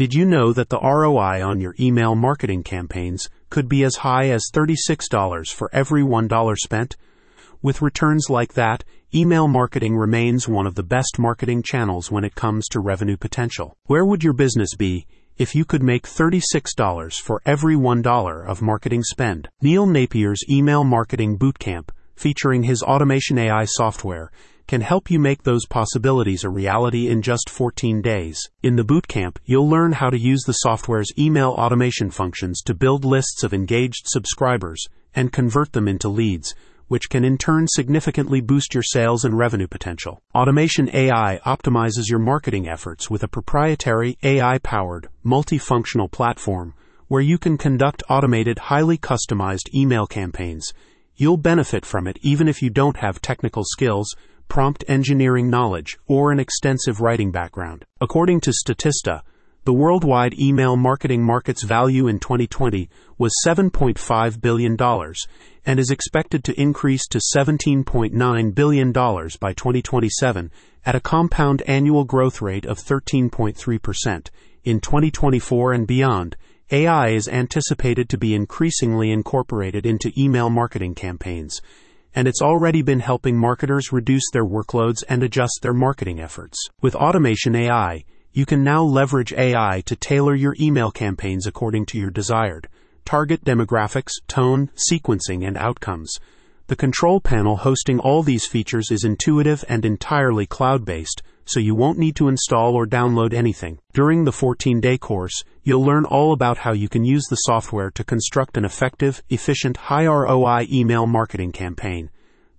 Did you know that the ROI on your email marketing campaigns could be as high as $36 for every $1 spent? With returns like that, email marketing remains one of the best marketing channels when it comes to revenue potential. Where would your business be if you could make $36 for every $1 of marketing spend? Neil Napier's Email Marketing Bootcamp, featuring his automation AI software, can help you make those possibilities a reality in just 14 days. In the bootcamp, you'll learn how to use the software's email automation functions to build lists of engaged subscribers and convert them into leads which can in turn significantly boost your sales and revenue potential. Automation AI optimizes your marketing efforts with a proprietary AI powered, multifunctional platform where you can conduct automated, highly customized email campaigns. You'll benefit from it even if you don't have technical skills, prompt engineering knowledge, or an extensive writing background. According to Statista, the worldwide email marketing market's value in 2020 was $7.5 billion and is expected to increase to $17.9 billion by 2027 at a compound annual growth rate of 13.3%. In 2024 and beyond, AI is anticipated to be increasingly incorporated into email marketing campaigns, and it's already been helping marketers reduce their workloads and adjust their marketing efforts. With Automation AI, you can now leverage AI to tailor your email campaigns according to your desired target demographics, tone, sequencing, and outcomes. The control panel hosting all these features is intuitive and entirely cloud based, so you won't need to install or download anything. During the 14 day course, you'll learn all about how you can use the software to construct an effective, efficient, high ROI email marketing campaign.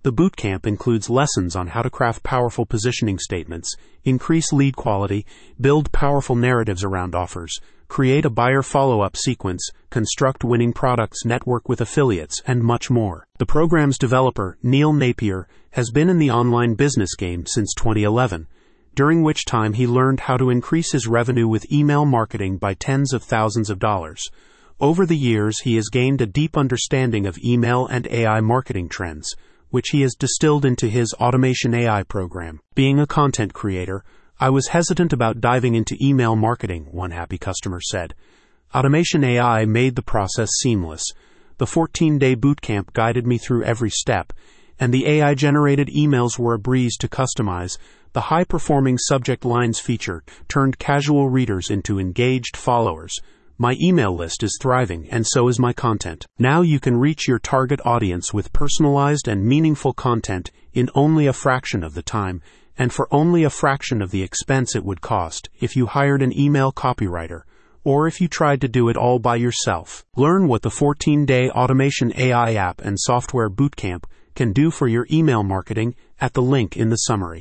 The bootcamp includes lessons on how to craft powerful positioning statements, increase lead quality, build powerful narratives around offers, create a buyer follow up sequence, construct winning products, network with affiliates, and much more. The program's developer, Neil Napier, has been in the online business game since 2011, during which time he learned how to increase his revenue with email marketing by tens of thousands of dollars. Over the years, he has gained a deep understanding of email and AI marketing trends which he has distilled into his Automation AI program. Being a content creator, I was hesitant about diving into email marketing, one happy customer said. Automation AI made the process seamless. The 14 day bootcamp guided me through every step, and the AI generated emails were a breeze to customize. The high performing subject lines feature turned casual readers into engaged followers my email list is thriving, and so is my content. Now you can reach your target audience with personalized and meaningful content in only a fraction of the time, and for only a fraction of the expense it would cost if you hired an email copywriter or if you tried to do it all by yourself. Learn what the 14 day automation AI app and software bootcamp can do for your email marketing at the link in the summary.